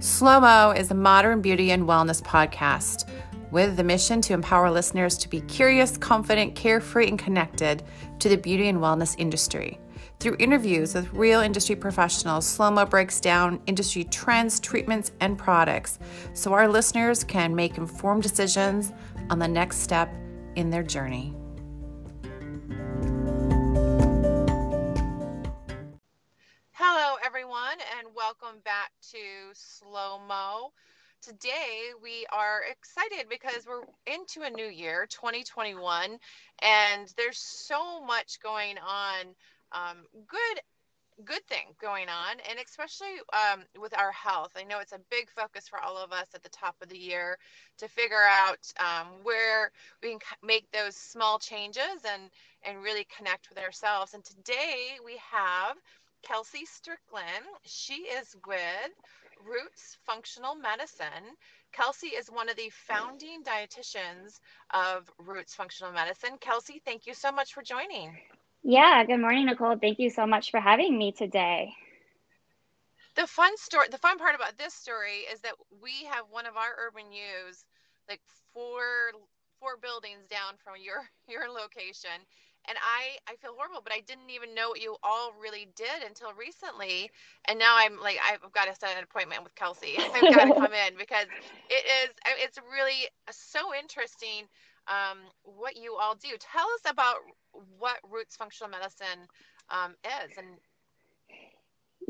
Slow Mo is a modern beauty and wellness podcast with the mission to empower listeners to be curious, confident, carefree, and connected to the beauty and wellness industry. Through interviews with real industry professionals, Slow Mo breaks down industry trends, treatments, and products so our listeners can make informed decisions on the next step in their journey. Hello, everyone, and welcome back to Slow Mo. Today, we are excited because we're into a new year, 2021, and there's so much going on. Um, good good thing going on and especially um, with our health i know it's a big focus for all of us at the top of the year to figure out um, where we can make those small changes and and really connect with ourselves and today we have kelsey stricklen she is with roots functional medicine kelsey is one of the founding dietitians of roots functional medicine kelsey thank you so much for joining yeah, good morning, Nicole. Thank you so much for having me today. The fun story, the fun part about this story is that we have one of our urban U's like four four buildings down from your your location. And I, I feel horrible, but I didn't even know what you all really did until recently. And now I'm like, I've got to set an appointment with Kelsey. I've got to come in because it is, it's really so interesting um, what you all do. Tell us about what Roots Functional Medicine um, is and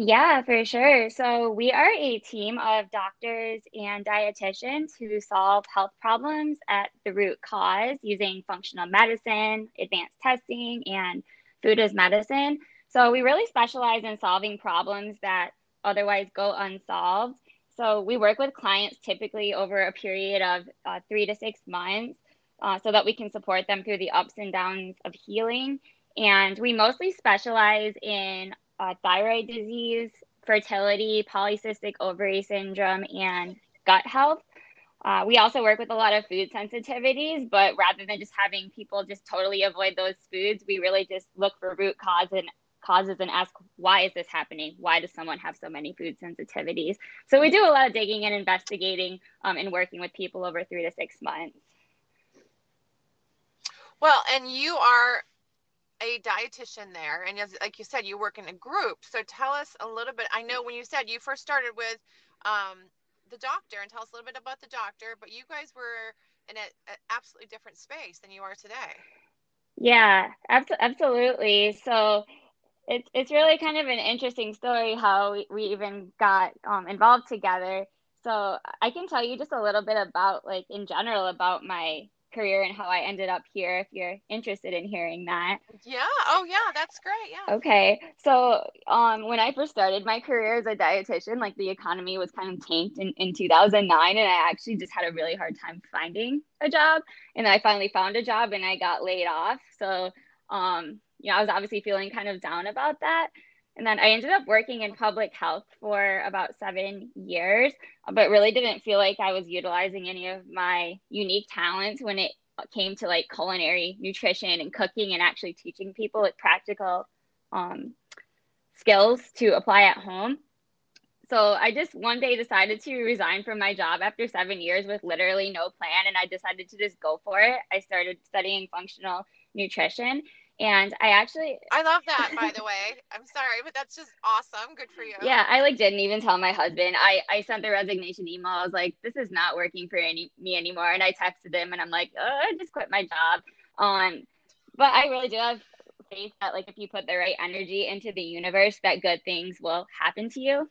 yeah, for sure. So, we are a team of doctors and dietitians who solve health problems at the root cause using functional medicine, advanced testing, and food as medicine. So, we really specialize in solving problems that otherwise go unsolved. So, we work with clients typically over a period of uh, three to six months uh, so that we can support them through the ups and downs of healing. And we mostly specialize in uh, thyroid disease, fertility, polycystic ovary syndrome, and gut health. Uh, we also work with a lot of food sensitivities, but rather than just having people just totally avoid those foods, we really just look for root cause and causes and ask why is this happening? Why does someone have so many food sensitivities? So we do a lot of digging and investigating um, and working with people over three to six months. Well, and you are a dietitian there, and as like you said, you work in a group. So tell us a little bit. I know when you said you first started with um, the doctor, and tell us a little bit about the doctor. But you guys were in an absolutely different space than you are today. Yeah, absolutely. So it's it's really kind of an interesting story how we, we even got um, involved together. So I can tell you just a little bit about like in general about my career and how I ended up here if you're interested in hearing that. Yeah. Oh yeah, that's great. Yeah. Okay. So um when I first started my career as a dietitian, like the economy was kind of tanked in, in 2009 and I actually just had a really hard time finding a job and I finally found a job and I got laid off. So um you know, I was obviously feeling kind of down about that. And then I ended up working in public health for about seven years, but really didn't feel like I was utilizing any of my unique talents when it came to like culinary nutrition and cooking and actually teaching people like practical um, skills to apply at home. So I just one day decided to resign from my job after seven years with literally no plan. And I decided to just go for it. I started studying functional nutrition and I actually I love that by the way. I'm sorry, but that's just awesome. Good for you. Yeah, I like didn't even tell my husband. I I sent the resignation email. I was like, this is not working for any me anymore. And I texted him and I'm like, oh, I just quit my job. Um but I really do have faith that like if you put the right energy into the universe that good things will happen to you.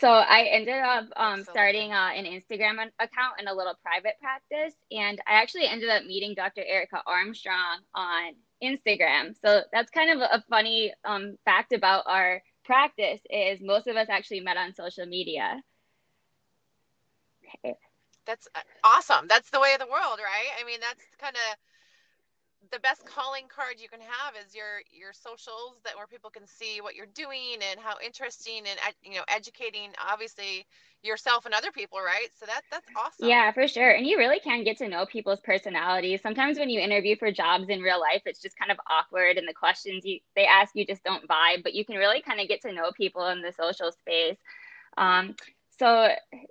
So I ended up um, starting uh, an Instagram account and a little private practice, and I actually ended up meeting Dr. Erica Armstrong on Instagram. So that's kind of a funny um, fact about our practice is most of us actually met on social media. That's uh, awesome. That's the way of the world, right? I mean, that's kind of the best calling card you can have is your your socials that where people can see what you're doing and how interesting and you know educating obviously yourself and other people right? So that that's awesome. Yeah for sure. And you really can get to know people's personalities. Sometimes when you interview for jobs in real life it's just kind of awkward and the questions you they ask you just don't vibe but you can really kind of get to know people in the social space. Um, so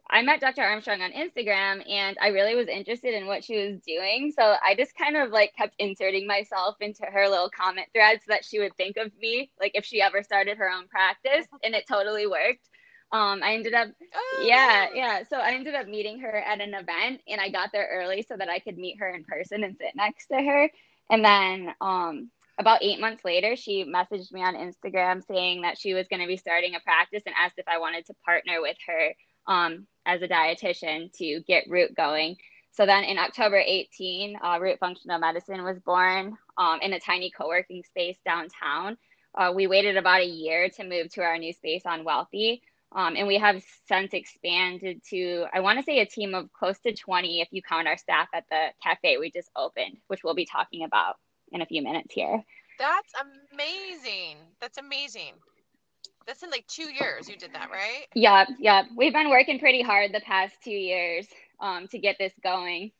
I met Dr. Armstrong on Instagram and I really was interested in what she was doing. So I just kind of like kept inserting myself into her little comment thread so that she would think of me, like if she ever started her own practice, and it totally worked. Um, I ended up, oh, yeah, yeah. So I ended up meeting her at an event and I got there early so that I could meet her in person and sit next to her. And then um, about eight months later, she messaged me on Instagram saying that she was going to be starting a practice and asked if I wanted to partner with her um, as a dietitian to get Root going. So then in October 18, uh, Root Functional Medicine was born um, in a tiny co working space downtown. Uh, we waited about a year to move to our new space on Wealthy. Um, and we have since expanded to, I want to say, a team of close to 20 if you count our staff at the cafe we just opened, which we'll be talking about in a few minutes here. That's amazing. That's amazing. That's in like two years you did that, right? Yep, yep. We've been working pretty hard the past two years um, to get this going.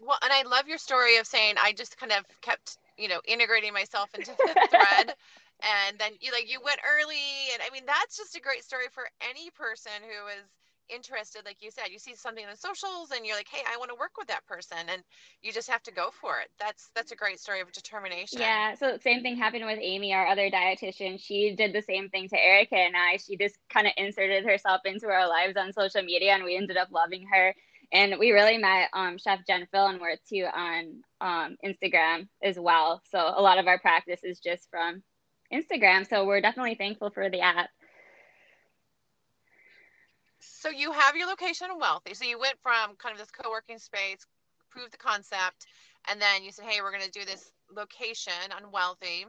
Well, and I love your story of saying I just kind of kept, you know, integrating myself into the thread. and then you like you went early and I mean that's just a great story for any person who is interested like you said you see something on the socials and you're like hey i want to work with that person and you just have to go for it. That's that's a great story of determination. Yeah so same thing happened with amy our other dietitian. She did the same thing to erica and i. She just kind of inserted herself into our lives on social media and we ended up loving her. And we really met um, chef jen fillenworth too on um, instagram as well. So a lot of our practice is just from instagram. So we're definitely thankful for the app so you have your location in Wealthy. So you went from kind of this co-working space, proved the concept, and then you said, "Hey, we're going to do this location on Wealthy,"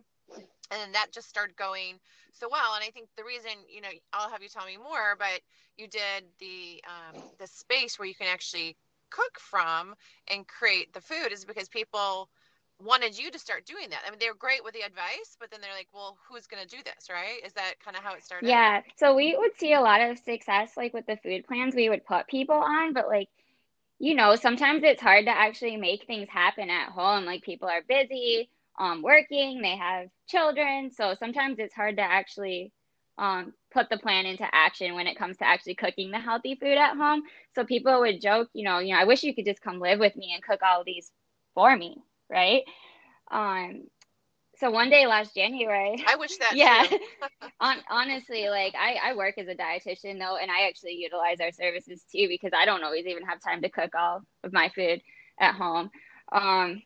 and then that just started going so well. And I think the reason, you know, I'll have you tell me more, but you did the um, the space where you can actually cook from and create the food is because people wanted you to start doing that. I mean, they were great with the advice, but then they're like, well, who's going to do this, right? Is that kind of how it started? Yeah. So we would see a lot of success, like with the food plans we would put people on, but like, you know, sometimes it's hard to actually make things happen at home. Like people are busy, um, working, they have children. So sometimes it's hard to actually um, put the plan into action when it comes to actually cooking the healthy food at home. So people would joke, you know, you know, I wish you could just come live with me and cook all these for me right? Um, so one day last January, I wish that. Yeah, on, honestly, like I, I work as a dietitian though, and I actually utilize our services too because I don't always even have time to cook all of my food at home. Um,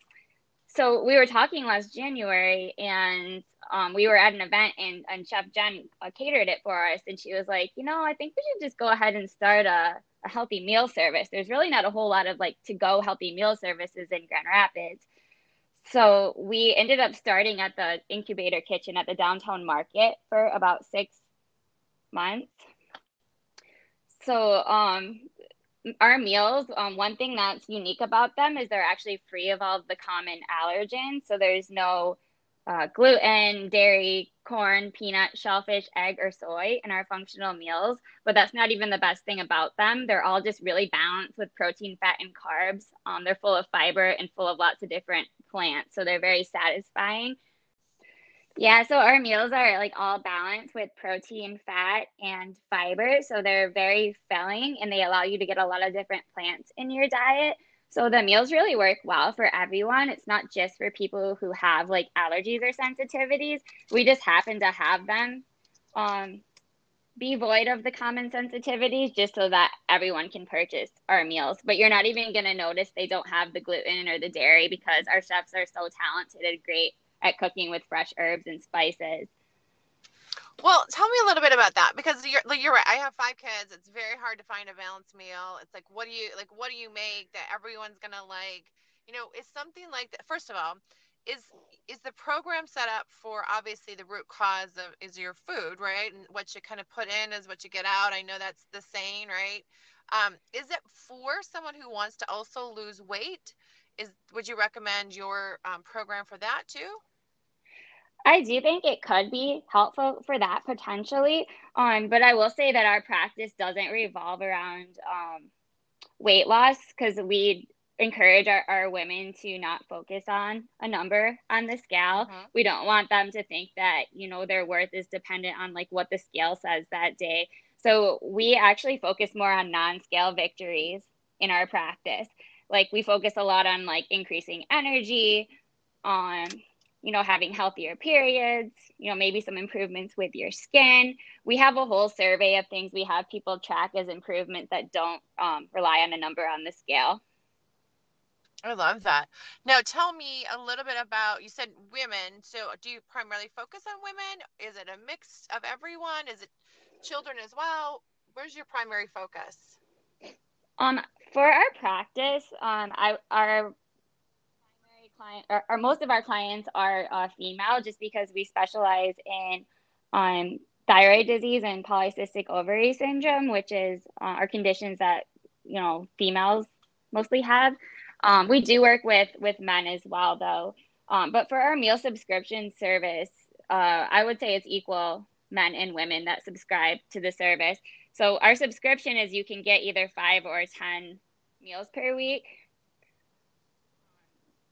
so we were talking last January, and um, we were at an event, and, and Chef Jen uh, catered it for us, and she was like, you know, I think we should just go ahead and start a, a healthy meal service. There's really not a whole lot of like to go healthy meal services in Grand Rapids so we ended up starting at the incubator kitchen at the downtown market for about six months. So um, our meals, um, one thing that's unique about them is they're actually free of all of the common allergens. So there's no uh, gluten, dairy, corn, peanut, shellfish, egg, or soy in our functional meals. But that's not even the best thing about them. They're all just really balanced with protein, fat, and carbs. Um, they're full of fiber and full of lots of different plants. So they're very satisfying. Yeah, so our meals are like all balanced with protein, fat, and fiber. So they're very filling and they allow you to get a lot of different plants in your diet. So the meals really work well for everyone. It's not just for people who have like allergies or sensitivities. We just happen to have them um, be void of the common sensitivities just so that everyone can purchase our meals. But you're not even going to notice they don't have the gluten or the dairy because our chefs are so talented and great at cooking with fresh herbs and spices. Well, tell me a little bit about that because you're you're right. I have five kids. It's very hard to find a balanced meal. It's like what do you like? What do you make that everyone's gonna like? You know, is something like that. First of all, is is the program set up for obviously the root cause of is your food right? And what you kind of put in is what you get out. I know that's the saying right? Um, is it for someone who wants to also lose weight? Is would you recommend your um, program for that too? I do think it could be helpful for that potentially. Um, but I will say that our practice doesn't revolve around um, weight loss because we encourage our, our women to not focus on a number on the scale. Mm-hmm. We don't want them to think that, you know, their worth is dependent on like what the scale says that day. So we actually focus more on non-scale victories in our practice. Like we focus a lot on like increasing energy, on you know having healthier periods, you know maybe some improvements with your skin. We have a whole survey of things we have people track as improvements that don't um, rely on a number on the scale. I love that. Now, tell me a little bit about you said women. So, do you primarily focus on women? Is it a mix of everyone? Is it children as well? Where's your primary focus? Um, for our practice, um, I our primary client or, or most of our clients are uh, female, just because we specialize in um thyroid disease and polycystic ovary syndrome, which is uh, are conditions that you know females mostly have. Um, we do work with with men as well, though. Um, but for our meal subscription service, uh, I would say it's equal men and women that subscribe to the service. So our subscription is you can get either five or 10 meals per week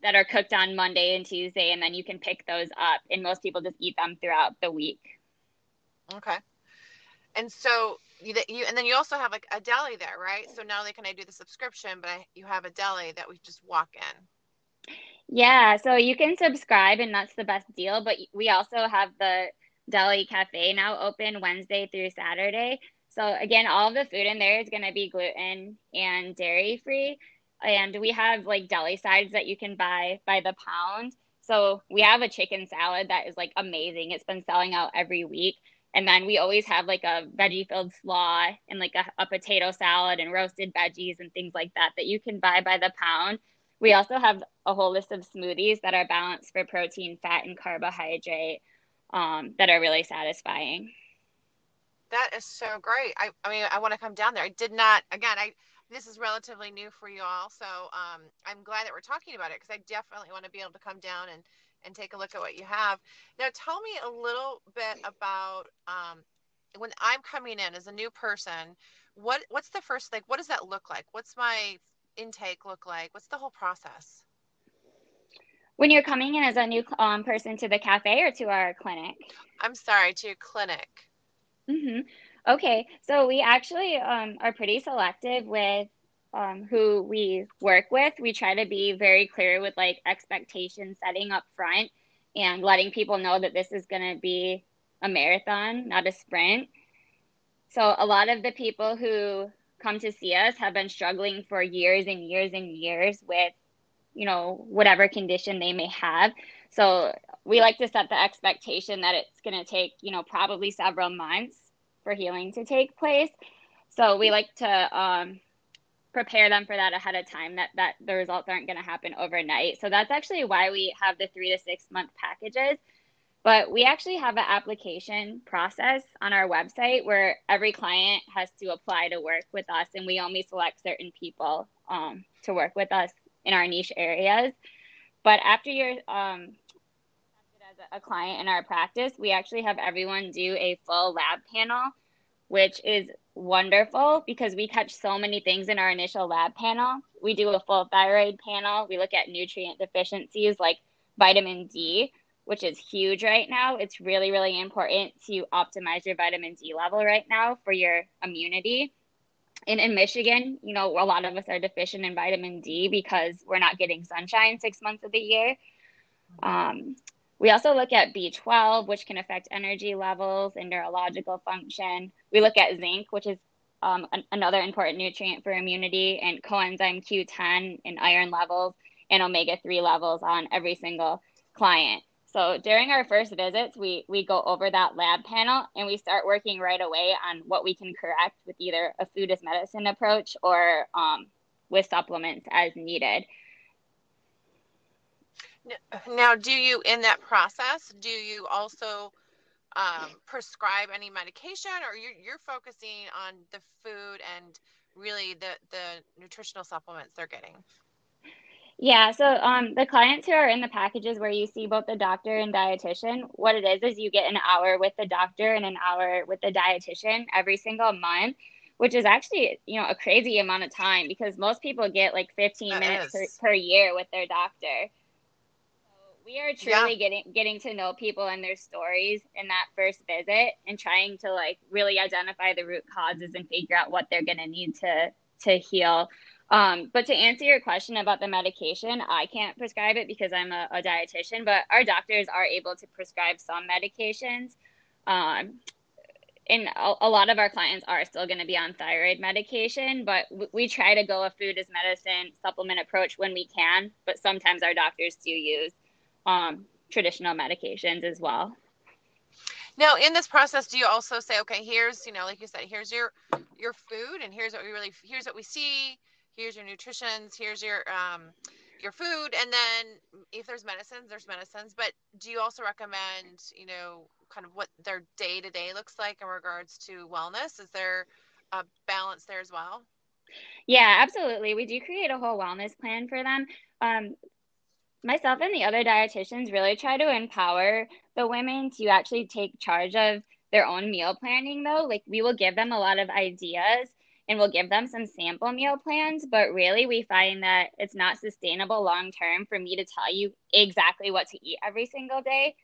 that are cooked on Monday and Tuesday, and then you can pick those up. And most people just eat them throughout the week. Okay. And so you, you and then you also have like a deli there, right? So not only can I do the subscription, but I, you have a deli that we just walk in. Yeah, so you can subscribe, and that's the best deal. But we also have the Deli Cafe now open Wednesday through Saturday. So again, all the food in there is going to be gluten and dairy free. And we have like deli sides that you can buy by the pound. So we have a chicken salad that is like amazing. It's been selling out every week. And then we always have like a veggie filled slaw and like a, a potato salad and roasted veggies and things like that that you can buy by the pound. We also have a whole list of smoothies that are balanced for protein, fat, and carbohydrate um, that are really satisfying. That is so great. I, I mean, I want to come down there. I did not, again, I, this is relatively new for you all. So um, I'm glad that we're talking about it because I definitely want to be able to come down and, and take a look at what you have. Now, tell me a little bit about um, when I'm coming in as a new person, what, what's the first, like, what does that look like? What's my intake look like? What's the whole process? When you're coming in as a new um, person to the cafe or to our clinic? I'm sorry, to your clinic. Mm-hmm. Okay, so we actually um, are pretty selective with um, who we work with. We try to be very clear with like expectation setting up front and letting people know that this is going to be a marathon, not a sprint. So a lot of the people who come to see us have been struggling for years and years and years with you know, whatever condition they may have. So we like to set the expectation that it's going to take, you know, probably several months for healing to take place. So we like to um, prepare them for that ahead of time that that the results aren't going to happen overnight. So that's actually why we have the 3 to 6 month packages. But we actually have an application process on our website where every client has to apply to work with us, and we only select certain people um, to work with us in our niche areas. But after you're um, a client in our practice, we actually have everyone do a full lab panel, which is wonderful because we catch so many things in our initial lab panel. We do a full thyroid panel. We look at nutrient deficiencies like vitamin D, which is huge right now. It's really, really important to optimize your vitamin D level right now for your immunity and in Michigan, you know, a lot of us are deficient in vitamin D because we're not getting sunshine six months of the year. Um, we also look at B12, which can affect energy levels and neurological function. We look at zinc, which is um, an- another important nutrient for immunity, and coenzyme Q10 and iron levels and omega 3 levels on every single client. So during our first visits, we, we go over that lab panel and we start working right away on what we can correct with either a food as medicine approach or um, with supplements as needed. Now, do you, in that process, do you also um, prescribe any medication or you're, you're focusing on the food and really the, the nutritional supplements they're getting? Yeah, so um, the clients who are in the packages where you see both the doctor and dietitian, what it is is you get an hour with the doctor and an hour with the dietitian every single month. which is actually you know a crazy amount of time because most people get like 15 That minutes per, per year with their doctor we are truly Yeah. getting getting to know people and their stories in that first visit and trying to like really identify the root causes and figure out what they're going to need to to heal um, but to answer your question about the medication, I can't prescribe it because I'm a, a dietitian, but our doctors are able to prescribe some medications. Um, and a, a lot of our clients are still going to be on thyroid medication, but w- we try to go a food as medicine supplement approach when we can. But sometimes our doctors do use um, traditional medications as well. Now, in this process, do you also say, okay, here's, you know, like you said, here's your your food, and here's what we really, here's what we see, here's your nutritions, here's your um your food, and then if there's medicines, there's medicines. But do you also recommend, you know, kind of what their day to day looks like in regards to wellness? Is there a balance there as well? Yeah, absolutely. We do create a whole wellness plan for them. Um, myself and the other dietitians really try to empower the women to actually take charge of their own meal planning, though. Like, we will give them a lot of ideas and we'll give them some sample meal plans, but really, we find that it's not sustainable long term for me to tell you exactly what to eat every single day.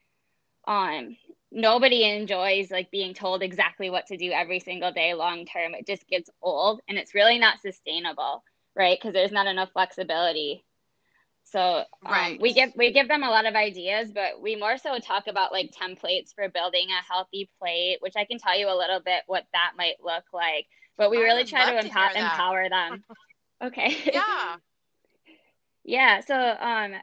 Um, nobody enjoys like being told exactly what to do every single day long term. It just gets old and it's really not sustainable, right? Because there's not enough flexibility. So um, Right. we give we give them a lot of ideas, but we more so talk about like templates for building a healthy plate, which I can tell you a little bit what that might look like. But we I really try to, empower empower them. Okay. Yeah. Yeah, so um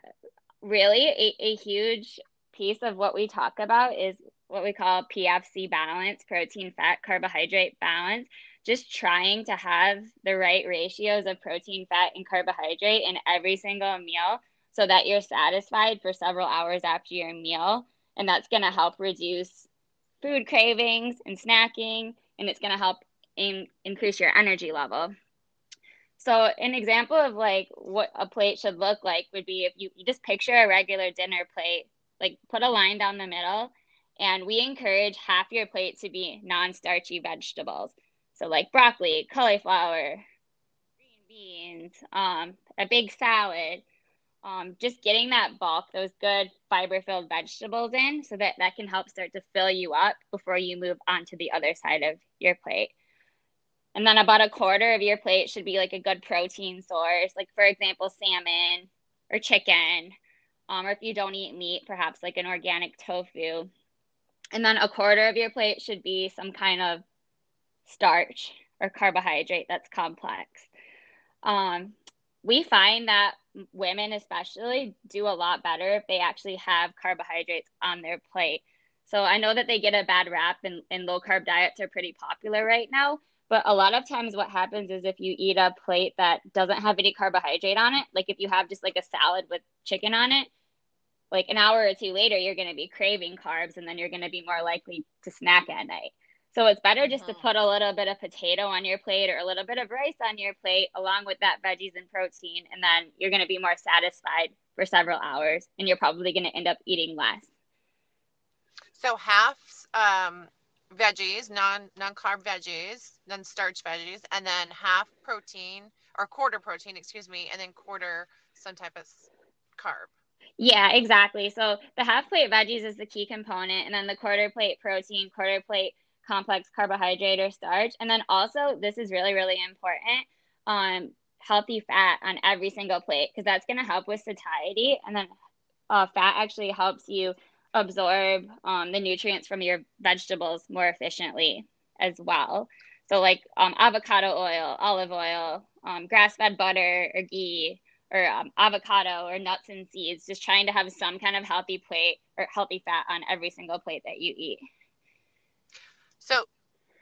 really a, a huge piece of what we talk about is what we call PFC balance, protein, fat, carbohydrate balance. Just trying to have the right ratios of protein, fat, and carbohydrate in every single meal so that you're satisfied for several hours after your meal. And that's going to help reduce food cravings and snacking, and it's going to help in, increase your energy level. So an example of like what a plate should look like would be if you, you just picture a regular dinner plate, like put a line down the middle, and we encourage half your plate to be non-starchy vegetables. So like broccoli, cauliflower, green beans, um, a big salad. Um, just getting that bulk, those good fiber-filled vegetables in, so that that can help start to fill you up before you move on to the other side of your plate. And then about a quarter of your plate should be like a good protein source, like for example, salmon or chicken. Um, or if you don't eat meat, perhaps like an organic tofu. And then a quarter of your plate should be some kind of starch or carbohydrate that's complex. Um, we find that women, especially, do a lot better if they actually have carbohydrates on their plate. So I know that they get a bad rap and, and low carb diets are pretty popular right now. But a lot of times, what happens is if you eat a plate that doesn't have any carbohydrate on it, like if you have just like a salad with chicken on it, like an hour or two later, you're going to be craving carbs and then you're going to be more likely to snack at night. So it's better just to Mhm. put a little bit of potato on your plate or a little bit of rice on your plate along with that veggies and protein. And then you're going to be more satisfied for several hours and you're probably going to end up eating less. So half um, veggies, non non carb veggies, non starch veggies, and then half protein or quarter protein, excuse me, and then quarter some type of carb. Yeah, exactly. So the half plate veggies is the key component, and then the quarter plate protein, quarter plate complex carbohydrate or starch. And then also, this is really, really important um, healthy fat on every single plate because that's going to help with satiety. And then uh, fat actually helps you absorb um, the nutrients from your vegetables more efficiently as well. So, like um, avocado oil, olive oil, um, grass fed butter or ghee, or um, avocado or nuts and seeds, just trying to have some kind of healthy plate or healthy fat on every single plate that you eat. So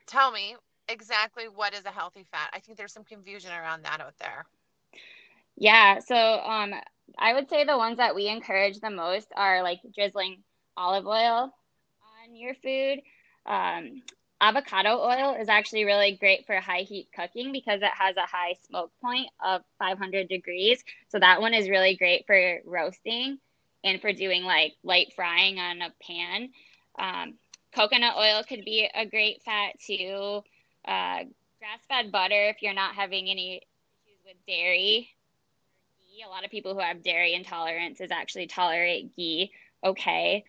tell me exactly what is a healthy fat? I think there's some confusion around that out there. Yeah, so um, I would say the ones that we encourage the most are like drizzling olive oil on your food. Um, avocado oil is actually really great for high heat cooking because it has a high smoke point of 500 degrees. So that one is really great for roasting and for doing like light frying on a pan. Um, coconut oil could be a great fat too. Uh, grass fed butter if you're not having any issues with dairy. Ghee. A lot of people who have dairy intolerances actually tolerate ghee okay.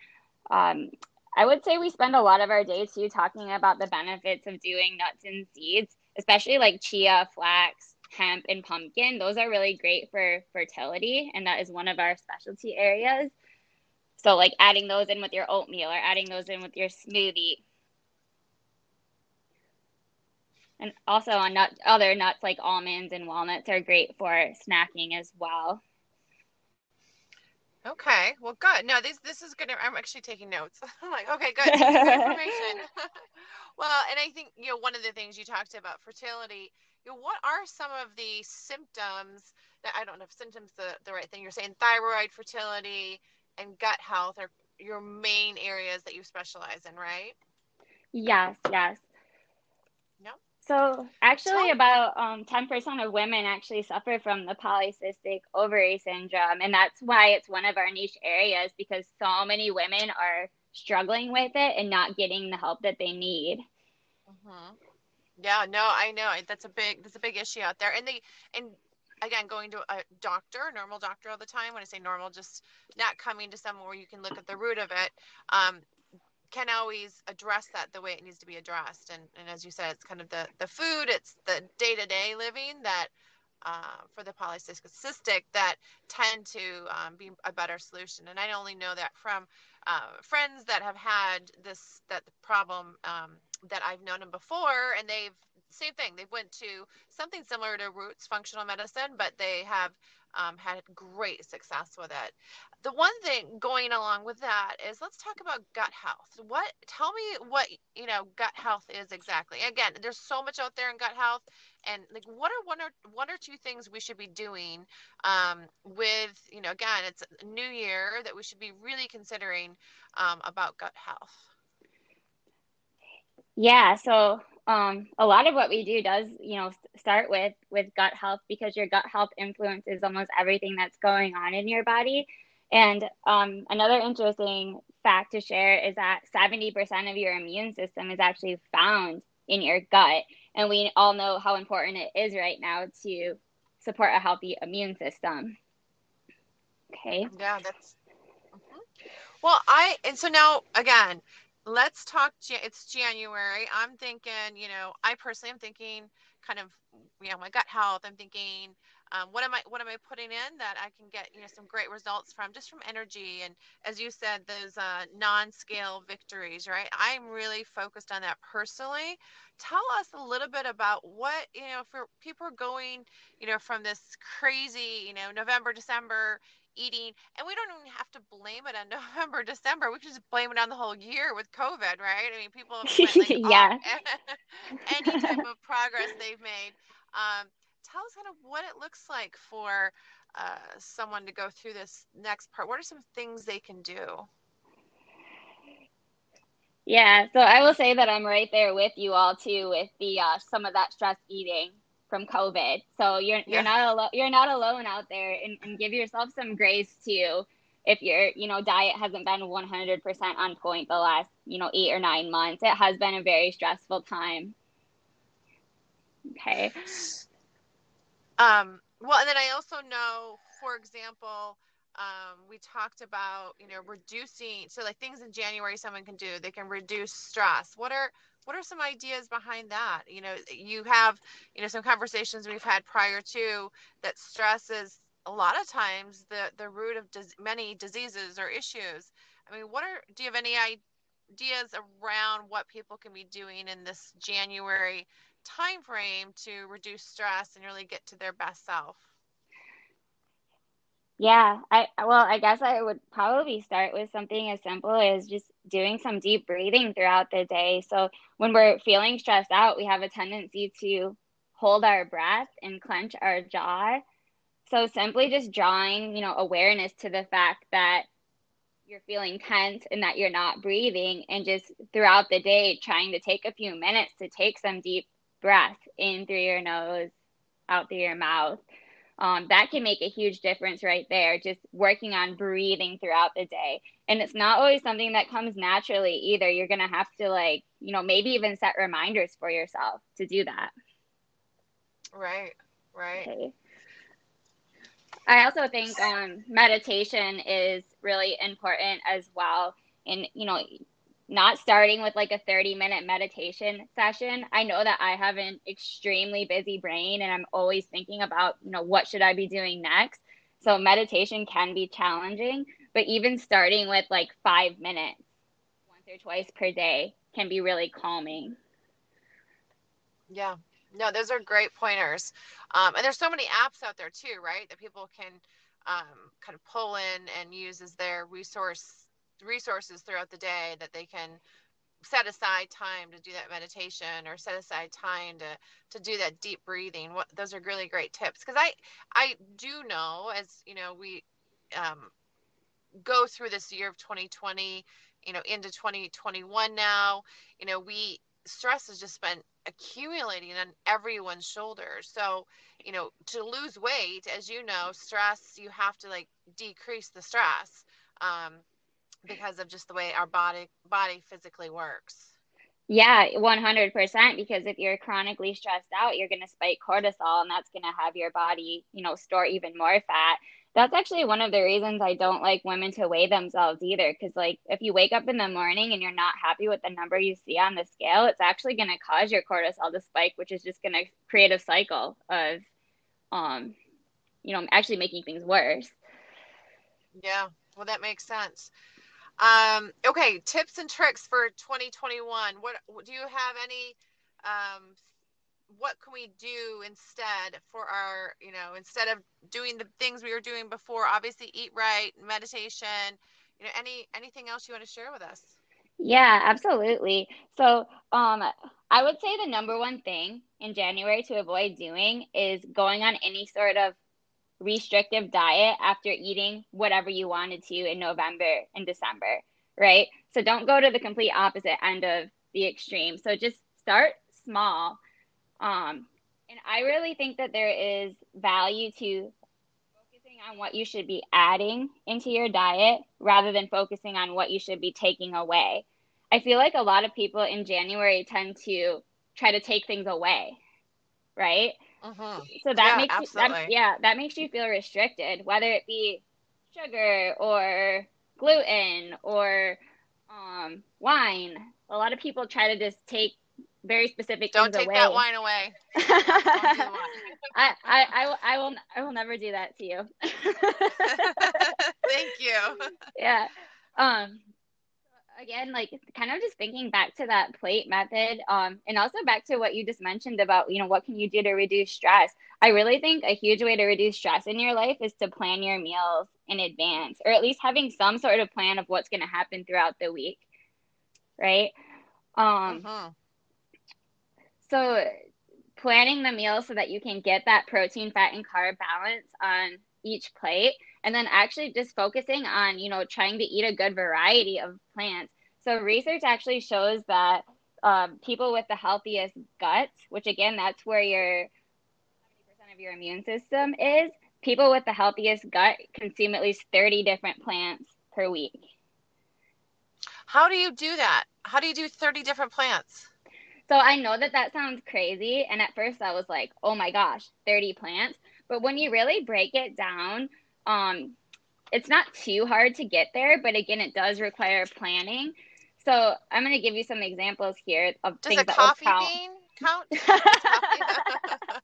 Um, I would say we spend a lot of our day too talking about the benefits of doing nuts and seeds, especially like chia, flax, hemp, and pumpkin. Those are really great for fertility, and that is one of our specialty areas. So, like adding those in with your oatmeal or adding those in with your smoothie. And also on nut, other nuts like almonds and walnuts are great for snacking as well. Okay, well, good. No, this this is good. I'm actually taking notes. I'm like, okay, good, good information. well, and I think you know one of the things you talked about fertility. You know, what are some of the symptoms that I don't know if symptoms the the right thing. You're saying thyroid, fertility, and gut health are your main areas that you specialize in, right? Yes, yes. No. So actually, Tell about um, 10% of women actually suffer from the polycystic ovary syndrome, and that's why it's one of our niche areas because so many women are struggling with it and not getting the help that they need. Mm-hmm. Yeah, no, I know that's a big that's a big issue out there, and they and again going to a doctor, normal doctor all the time. When I say normal, just not coming to someone where you can look at the root of it. Um, can always address that the way it needs to be addressed. And, and as you said, it's kind of the, the food, it's the day to day living that uh, for the polycystic that tend to um, be a better solution. And I only know that from uh, friends that have had this that problem um, that I've known them before, and they've same thing. They went to something similar to Roots Functional Medicine, but they have um, had great success with it. The one thing going along with that is let's talk about gut health. What tell me what you know gut health is exactly. Again, there's so much out there in gut health, and like what are one or one or two things we should be doing um, with you know again it's a new year that we should be really considering um, about gut health. Yeah, so um, a lot of what we do does, you know, start with with gut health because your gut health influences almost everything that's going on in your body. And um, another interesting fact to share is that 70% of your immune system is actually found in your gut. And we all know how important it is right now to support a healthy immune system. Okay. Yeah, that's. Mm-hmm. Well, I, and so now again, let's talk it's january. I'm thinking you know i personally am thinking kind of you know my gut health. I'm thinking um, what am i what am i putting in that i can get you know some great results from just from energy and as you said those uh, non-scale victories right? I'm really focused on that personally. Tell us a little bit about what you know for people are going you know from this crazy you know november december eating and we don't even have to blame it on november december. We can just blame it on the whole year with covid right? I mean people went, like, yeah. any type of progress they've made. Um, tell us kind of what it looks like for uh, someone to go through this next part. What are some things they can do? Yeah so i will say that i'm right there with you all too with the uh, some of that stress eating from COVID. So you're you're yeah. not alone. You're not alone out there, and, and give yourself some grace too. If your you know diet hasn't been 100% on point the last you know eight or nine months, it has been a very stressful time. Okay. Um. Well, and then I also know, for example, um, we talked about you know reducing so like things in january someone can do they can reduce stress what are what are some ideas behind that? You know you have you know some conversations we've had prior to that stress is a lot of times the the root of dis- many diseases or issues. I mean what are do you have any ideas around what people can be doing in this january time frame to reduce stress and really get to their best self yeah, I well, I guess I would probably start with something as simple as just doing some deep breathing throughout the day. So when we're feeling stressed out, we have a tendency to hold our breath and clench our jaw. So simply just drawing, you know, awareness to the fact that you're feeling tense and that you're not breathing and just throughout the day trying to take a few minutes to take some deep breath in through your nose, out through your mouth um, that can make a huge difference right there just working on breathing throughout the day and it's not always something that comes naturally either you're gonna have to like you know maybe even set reminders for yourself to do that Right. Right. Okay. I also think um, meditation is really important as well. And, you know, not starting with like a 30 minute meditation session. I know that I have an extremely busy brain and I'm always thinking about, you know, what should I be doing next? So meditation can be challenging, but even starting with like five minutes once or twice per day can be really calming. Yeah. No, those are great pointers. Um, and there's so many apps out there too, right? That people can um, kind of pull in and use as their resource resources throughout the day that they can set aside time to do that meditation or set aside time to to do that deep breathing. What those are really great tips. Because i i do know as you know we um, go through this year of 2020 you know into 2021 now you know we stress has just been accumulating on everyone's shoulders. So you know to lose weight as you know stress you have to like decrease the stress. Um, because of just the way our body body physically works. Yeah, 100% because if you're chronically stressed out, you're going to spike cortisol and that's going to have your body, you know, store even more fat. That's actually one of the reasons I don't like women to weigh themselves either cuz like if you wake up in the morning and you're not happy with the number you see on the scale, it's actually going to cause your cortisol to spike, which is just going to create a cycle of um you know, actually making things worse. Yeah, well that makes sense. Um, okay, tips and tricks for 2021. What do you have any? Um, what can we do instead for our, you know, instead of doing the things we were doing before? Obviously, eat right, meditation. You know, any anything else you want to share with us? Yeah, absolutely. So, um, I would say the number one thing in January to avoid doing is going on any sort of restrictive diet after eating whatever you wanted to in November and December, right? So don't go to the complete opposite end of the extreme. So just start small. Um, and I really think that there is value to focusing on what you should be adding into your diet rather than focusing on what you should be taking away. I feel like a lot of people in January tend to try to take things away, right? Mm-hmm. So that yeah, makes you, that, yeah that makes you feel restricted, whether it be sugar or gluten or um, wine. A lot of people try to just take very specific Don't take away. that wine away. I, I, I, I will I will never do that to you. Thank you. Yeah. Um again like kind of just thinking back to that plate method um and also back to what you just mentioned about you know what can you do to reduce stress i really think a huge way to reduce stress in your life is to plan your meals in advance or at least having some sort of plan of what's going to happen throughout the week right um uh-huh. so planning the meal so that you can get that protein fat and carb balance on each plate and then actually just focusing on you know trying to eat a good variety of plants. So research actually shows that um, people with the healthiest guts which again that's where your 70% of your immune system is people with the healthiest gut consume at least 30 different plants per week. How do you do that? How do you do 30 different plants? So i know that that sounds crazy and at first i was like oh my gosh 30 plants but when you really break it down, um, it's not too hard to get there, but again, it does require planning. So I'm going to give you some examples here of Does things that coffee count. bean count?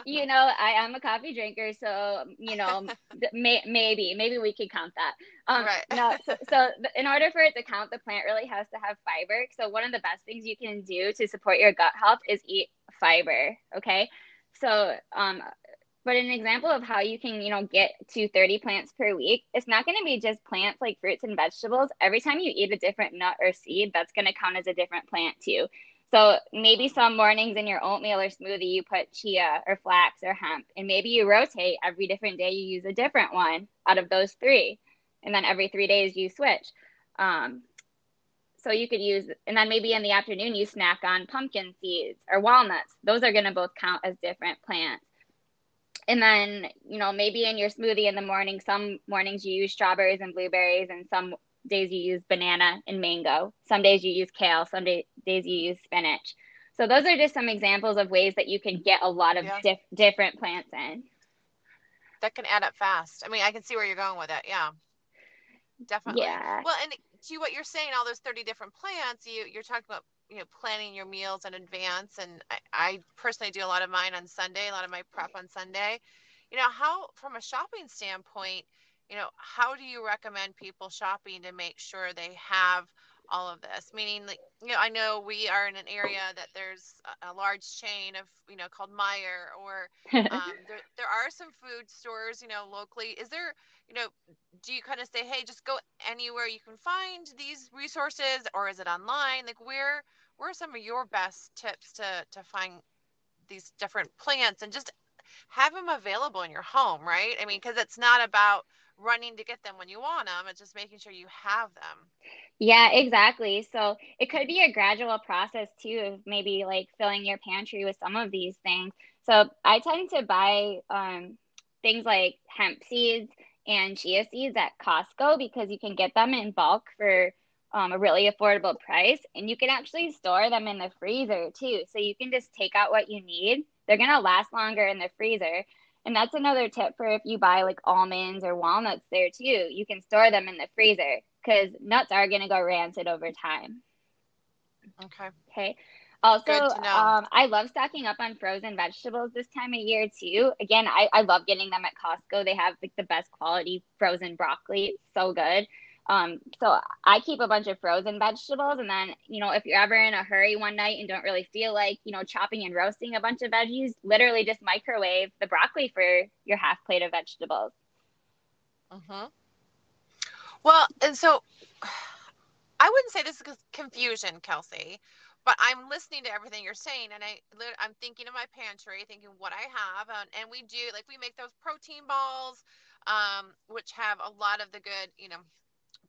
you know, I am a coffee drinker, so you know, may, maybe maybe we could count that. Um, right. no, so, so in order for it to count, the plant really has to have fiber. So one of the best things you can do to support your gut health is eat fiber. Okay. So um, but an example of how you can, you know, get to 30 plants per week, it's not going to be just plants like fruits and vegetables. Every time you eat a different nut or seed, that's going to count as a different plant too. So maybe some mornings in your oatmeal or smoothie, you put chia or flax or hemp, and maybe you rotate every different day, you use a different one out of those three. And then every three days, you switch. Um, so you could use, and then maybe in the afternoon, you snack on pumpkin seeds or walnuts. Those are going to both count as different plants and then you know maybe in your smoothie in the morning some mornings you use strawberries and blueberries and some days you use banana and mango some days you use kale some day, days you use spinach So those are just some examples of ways that you can get a lot of yeah. different plants in. That can add up fast. I mean, I can see where you're going with it. Yeah. Definitely. Yeah. Well, and to what you're saying, all those 30 different plants, you you're talking about you know planning your meals in advance and I, I, personally do a lot of mine on sunday a lot of my prep on sunday. You know how from a shopping standpoint you know how do you recommend people shopping to make sure they have all of this? Meaning like you know i know we are in an area that there's a, a large chain of you know called Meijer or um, there, there are some food stores you know locally. Is there you know do you kind of say hey just go anywhere you can find these resources or is it online? Like where where are some of your best tips to to find these different plants and just have them available in your home right? I mean because it's not about running to get them when you want them it's just making sure you have them. Yeah exactly. So it could be a gradual process too of maybe like filling your pantry with some of these things. So i tend to buy um, things like hemp seeds and chia seeds at costco because you can get them in bulk for um, a really affordable price and you can actually store them in the freezer too. So you can just take out what you need. They're going to last longer in the freezer. And that's another tip for if you buy like almonds or walnuts there too. You can store them in the freezer because nuts are going to go rancid over time. Okay. Okay. Also um, i love stocking up on frozen vegetables this time of year too. Again I, I love getting them at costco. They have like the best quality frozen broccoli. It's so good um, so I keep a bunch of frozen vegetables, and then you know if you're ever in a hurry one night and don't really feel like you know chopping and roasting a bunch of veggies, literally just microwave the broccoli for your half plate of vegetables. Mm-hmm. Well, and so I wouldn't say this is confusion, Kelsey, but I'm listening to everything you're saying, and I I'm thinking of my pantry, thinking what I have, and, and we do like we make those protein balls, um, which have a lot of the good, you know,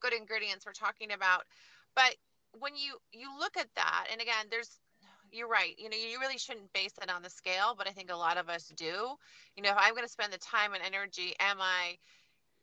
good ingredients we're talking about. But when you you look at that, and again, there's you're right. You know, you really shouldn't base it on the scale, but I think a lot of us do. You know, if I'm going to spend the time and energy, am I,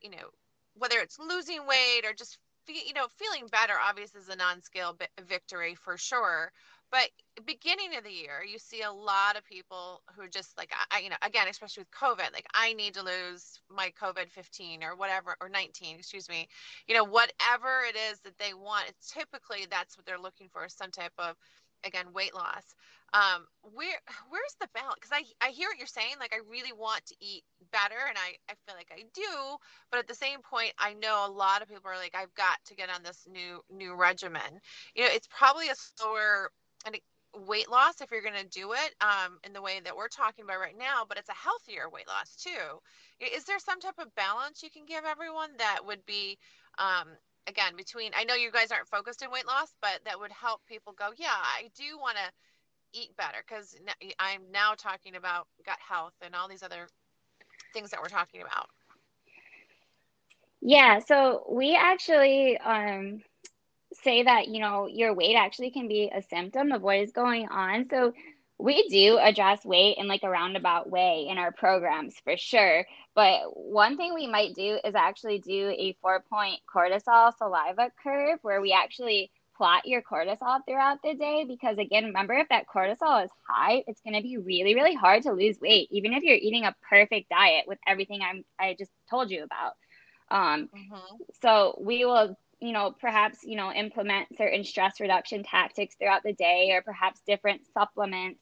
you know, whether it's losing weight or just, you know, feeling better, obviously is a non-scale victory for sure but beginning of the year you see a lot of people who just like I, you know again especially with covid like i need to lose my covid 15 or whatever or 19 excuse me. You know whatever it is that they want typically that's what they're looking for some type of again weight loss. Um where where's the balance? Because i i hear what you're saying like i really want to eat better and i i feel like i do but at the same point i know a lot of people are like i've got to get on this new new regimen. You know it's probably a slower and weight loss if you're going to do it um, in the way that we're talking about right now, but it's a healthier weight loss too. Is there some type of balance you can give everyone that would be, um, again, between, I know you guys aren't focused in weight loss, but that would help people go, yeah, I do want to eat better because I'm now talking about gut health and all these other things that we're talking about. Yeah, so we actually um, say that, you know, your weight actually can be a symptom of what is going on. So we do address weight in like a roundabout way in our programs for sure. But one thing we might do is actually do a four point cortisol saliva curve where we actually plot your cortisol throughout the day because again remember if that cortisol is high it's going to be really really hard to lose weight even if you're eating a perfect diet with everything i'm i just told you about um, mm-hmm. so we will you know, perhaps, you know, implement certain stress reduction tactics throughout the day or perhaps different supplements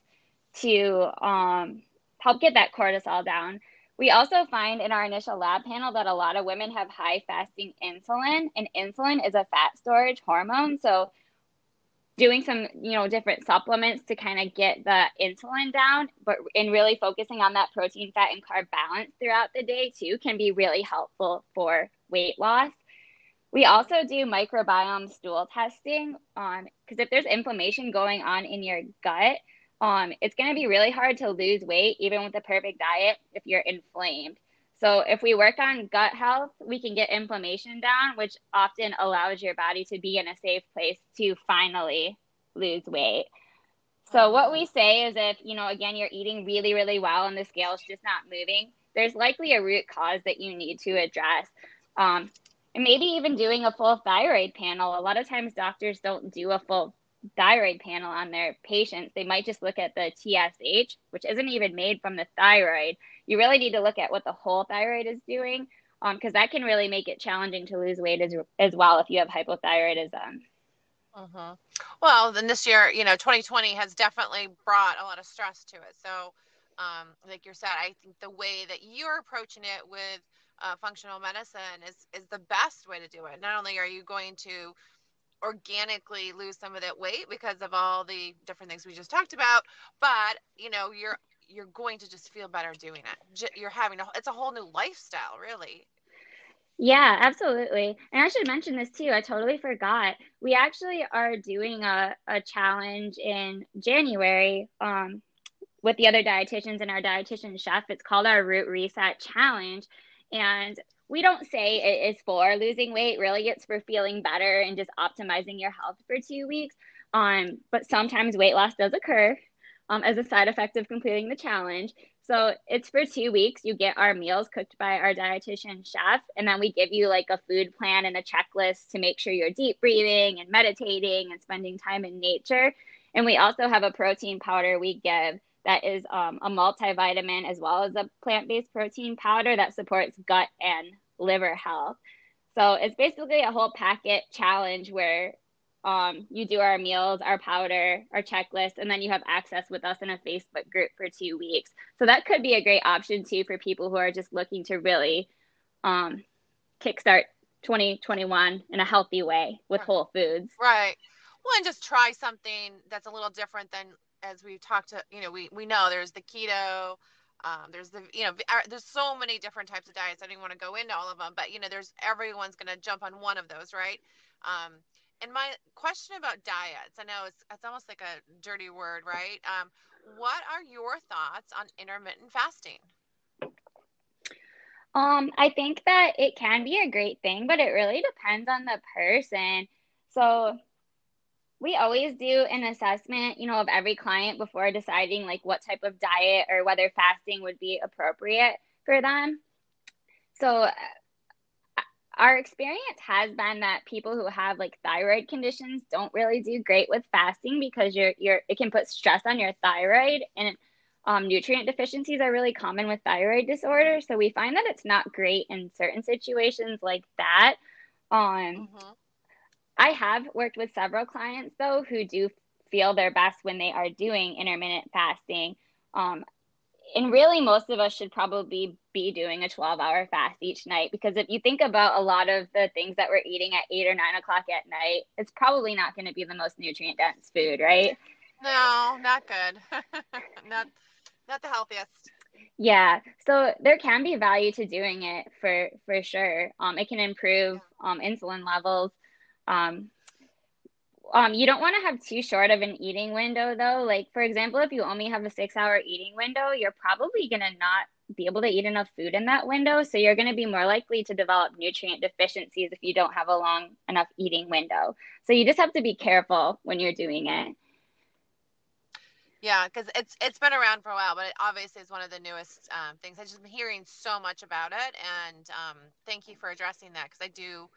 to um, help get that cortisol down. We also find in our initial lab panel that a lot of women have high fasting insulin, and insulin is a fat storage hormone. So, doing some, you know, different supplements to kind of get the insulin down, but in really focusing on that protein, fat, and carb balance throughout the day too can be really helpful for weight loss. We also do microbiome stool testing on because if there's inflammation going on in your gut, um, it's going to be really hard to lose weight even with a perfect diet if you're inflamed. So if we work on gut health, we can get inflammation down, which often allows your body to be in a safe place to finally lose weight. So what we say is if, you know, again, you're eating really, really well and the scale's just not moving, there's likely a root cause that you need to address. Um, and maybe even doing a full thyroid panel. A lot of times doctors don't do a full thyroid panel on their patients, they might just look at the TSH, which isn't even made from the thyroid. You really need to look at what the whole thyroid is doing because um, that can really make it challenging to lose weight as, as well if you have hypothyroidism. Mm-hmm. Well, then this year, you know, 2020 has definitely brought a lot of stress to it. So, um, like you said, I think the way that you're approaching it with uh, functional medicine is is the best way to do it. Not only are you going to organically lose some of that weight because of all the different things we just talked about, but you know, you're you're going to just feel better doing it. You're having a it's a whole new lifestyle, really. Yeah, absolutely. And I should mention this too. I totally forgot. We actually are doing a, a challenge in January um, with the other dietitians and our dietitian chef. It's called our Root Reset Challenge. And we don't say it is for losing weight, really, it's for feeling better and just optimizing your health for two weeks. Um, but sometimes weight loss does occur um, as a side effect of completing the challenge. So it's for two weeks. You get our meals cooked by our dietitian chef, and then we give you like a food plan and a checklist to make sure you're deep breathing and meditating and spending time in nature. And we also have a protein powder we give that is um, a multivitamin as well as a plant based protein powder that supports gut and liver health. So it's basically a whole packet challenge where um, you do our meals, our powder, our checklist, and then you have access with us in a Facebook group for two weeks. So that could be a great option too for people who are just looking to really um, kickstart 2021 in a healthy way with whole foods. Right. Well, and just try something that's a little different than as we've talked to, you know, we, we know there's the keto, um, there's the, you know, there's so many different types of diets. I don't want to go into all of them, but you know, there's everyone's going to jump on one of those, right? Um, and my question about diets, I know it's it's almost like a dirty word, right? Um, what are your thoughts on intermittent fasting? Um, I think that it can be a great thing, but it really depends on the person. So we always do an assessment, you know, of every client before deciding like what type of diet or whether fasting would be appropriate for them. So our experience has been that people who have like thyroid conditions don't really do great with fasting because you're you're it can put stress on your thyroid and um, nutrient deficiencies are really common with thyroid disorder so we find that it's not great in certain situations like that um, mm-hmm. I have worked with several clients though who do feel their best when they are doing intermittent fasting. Um, and really most of us should probably be doing a 12 hour fast each night because if you think about a lot of the things that we're eating at eight or nine o'clock at night it's probably not going to be the most nutrient dense food right? No not good. Not not the healthiest. Yeah so there can be value to doing it for for sure. Um it can improve um insulin levels um um, you don't want to have too short of an eating window though. Like for example, if you only have a six hour eating window, you're probably gonna not be able to eat enough food in that window. So you're gonna be more likely to develop nutrient deficiencies if you don't have a long enough eating window. So you just have to be careful when you're doing it. Yeah, because it's it's been around for a while, but it obviously is one of the newest um, things. I've just been hearing so much about it, and um, thank you for addressing that because I do,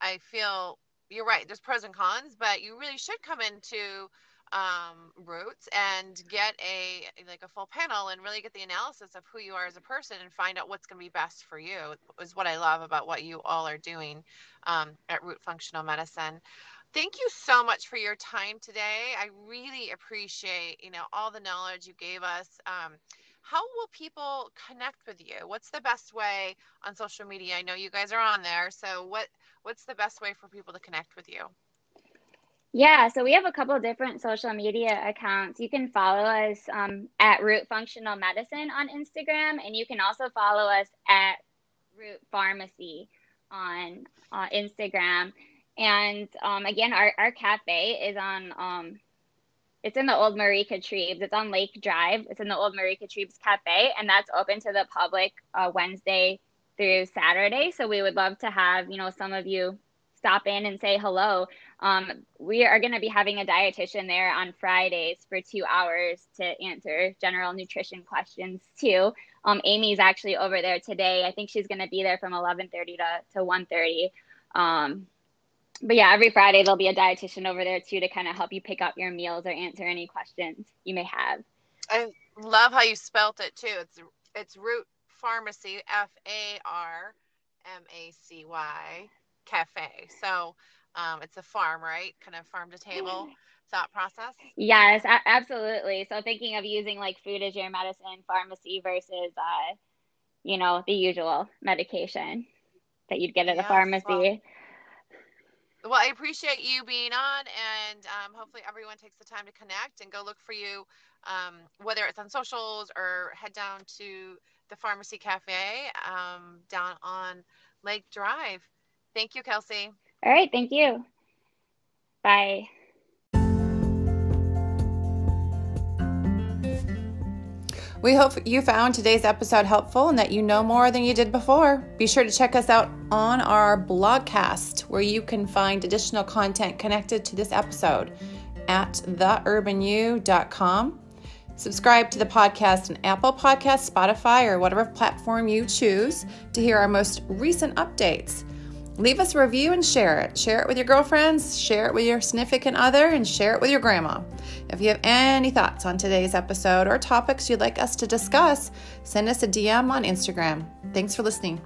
I feel you're right. There's pros and cons, but you really should come into um, roots and get a like a full panel and really get the analysis of who you are as a person and find out what's going to be best for you is what i love about what you all are doing um, at root functional medicine thank you so much for your time today i really appreciate you know all the knowledge you gave us um, how will people connect with you what's the best way on social media i know you guys are on there so what what's the best way for people to connect with you? Yeah, so we have a couple different social media accounts. You can follow us um, at Root Functional Medicine on Instagram, and you can also follow us at Root Farmacy on uh, Instagram. And um, again, our, our cafe is on, um, it's in the Old Marie Catrib's. It's on Lake Drive. It's in the Old Marie Catrib's Cafe, and that's open to the public uh, Wednesday through Saturday. So we would love to have, you know, some of you stop in and say hello. Um, we are going to be having a dietitian there on Fridays for two hours to answer general nutrition questions too. Um, Amy's actually over there today. I think she's going to be there from 11:30 to to 1:30. Um, but yeah, every Friday there'll be a dietitian over there too to kind of help you pick up your meals or answer any questions you may have. I love how you spelt it too. It's it's Root Farmacy, F A R M A C Y Cafe. So um, it's a farm, right? Kind of farm to table thought process. Yes, absolutely. So thinking of using like food as your medicine pharmacy versus, uh, you know, the usual medication that you'd get at yes, a pharmacy. Well, well, I appreciate you being on, and um, hopefully everyone takes the time to connect and go look for you, um, whether it's on socials or head down to the Farmacy Cafe um, down on Lake Drive. Thank you, Kelsey. All right, thank you. Bye. We hope you found today's episode helpful and that you know more than you did before. Be sure to check us out on our blogcast, where you can find additional content connected to this episode at theurbanu.com. Subscribe to the podcast on Apple Podcasts, Spotify, or whatever platform you choose to hear our most recent updates. Leave us a review and share it. Share it with your girlfriends, share it with your significant other, and share it with your grandma. If you have any thoughts on today's episode or topics you'd like us to discuss, send us a DM on Instagram. Thanks for listening.